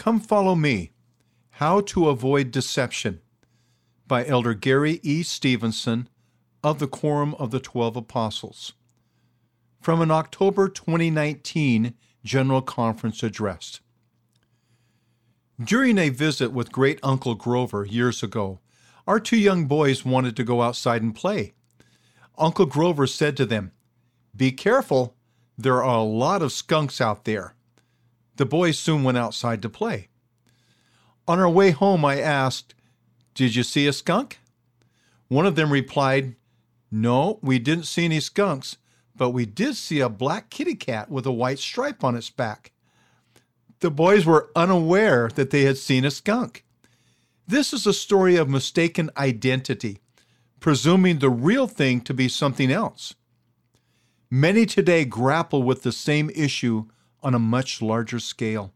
Come Follow Me How to Avoid Deception by Elder Gary E. Stevenson of the Quorum of the Twelve Apostles. From an October 2019 General Conference address. During a visit with great Uncle Grover years ago, our two young boys wanted to go outside and play. Uncle Grover said to them, Be careful, there are a lot of skunks out there. The boys soon went outside to play. On our way home, I asked, Did you see a skunk? One of them replied, No, we didn't see any skunks, but we did see a black kitty cat with a white stripe on its back. The boys were unaware that they had seen a skunk. This is a story of mistaken identity, presuming the real thing to be something else. Many today grapple with the same issue on a much larger scale.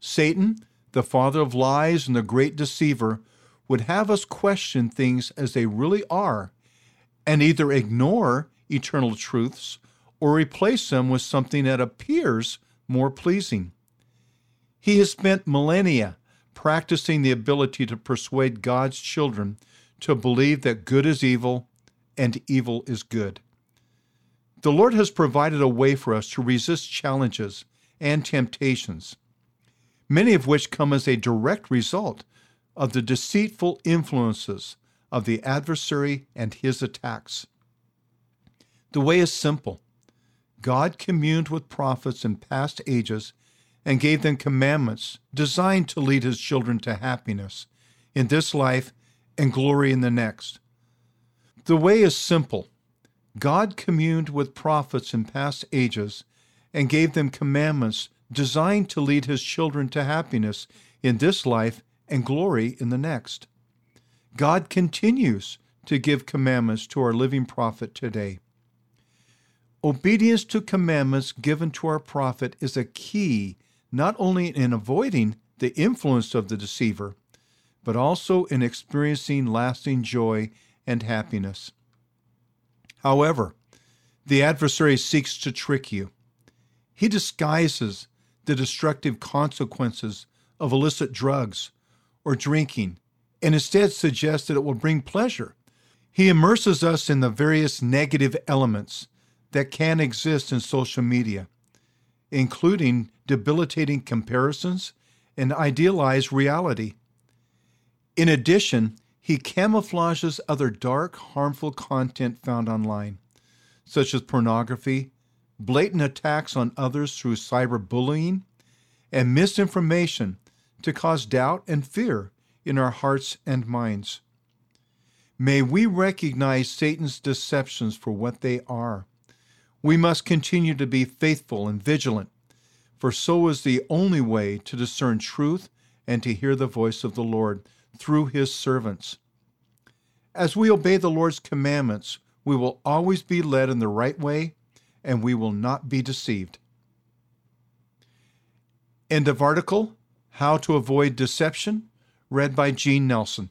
Satan, the father of lies and the great deceiver, would have us question things as they really are and either ignore eternal truths or replace them with something that appears more pleasing. He has spent millennia practicing the ability to persuade God's children to believe that good is evil and evil is good. The Lord has provided a way for us to resist challenges and temptations, many of which come as a direct result of the deceitful influences of the adversary and his attacks. The way is simple. God communed with prophets in past ages and gave them commandments designed to lead his children to happiness in this life and glory in the next. The way is simple God communed with prophets in past ages and gave them commandments designed to lead his children to happiness in this life and glory in the next. God continues to give commandments to our living prophet today. Obedience to commandments given to our prophet is a key not only in avoiding the influence of the deceiver, but also in experiencing lasting joy and happiness. However, the adversary seeks to trick you. He disguises the destructive consequences of illicit drugs or drinking and instead suggests that it will bring pleasure. He immerses us in the various negative elements that can exist in social media, including debilitating comparisons and idealized reality. In addition, he camouflages other dark, harmful content found online, such as pornography, blatant attacks on others through cyberbullying, and misinformation to cause doubt and fear in our hearts and minds. May we recognize Satan's deceptions for what they are. We must continue to be faithful and vigilant, for so is the only way to discern truth and to hear the voice of the Lord through his servants. As we obey the Lord's commandments, we will always be led in the right way and we will not be deceived. End of article How to Avoid Deception, read by Gene Nelson.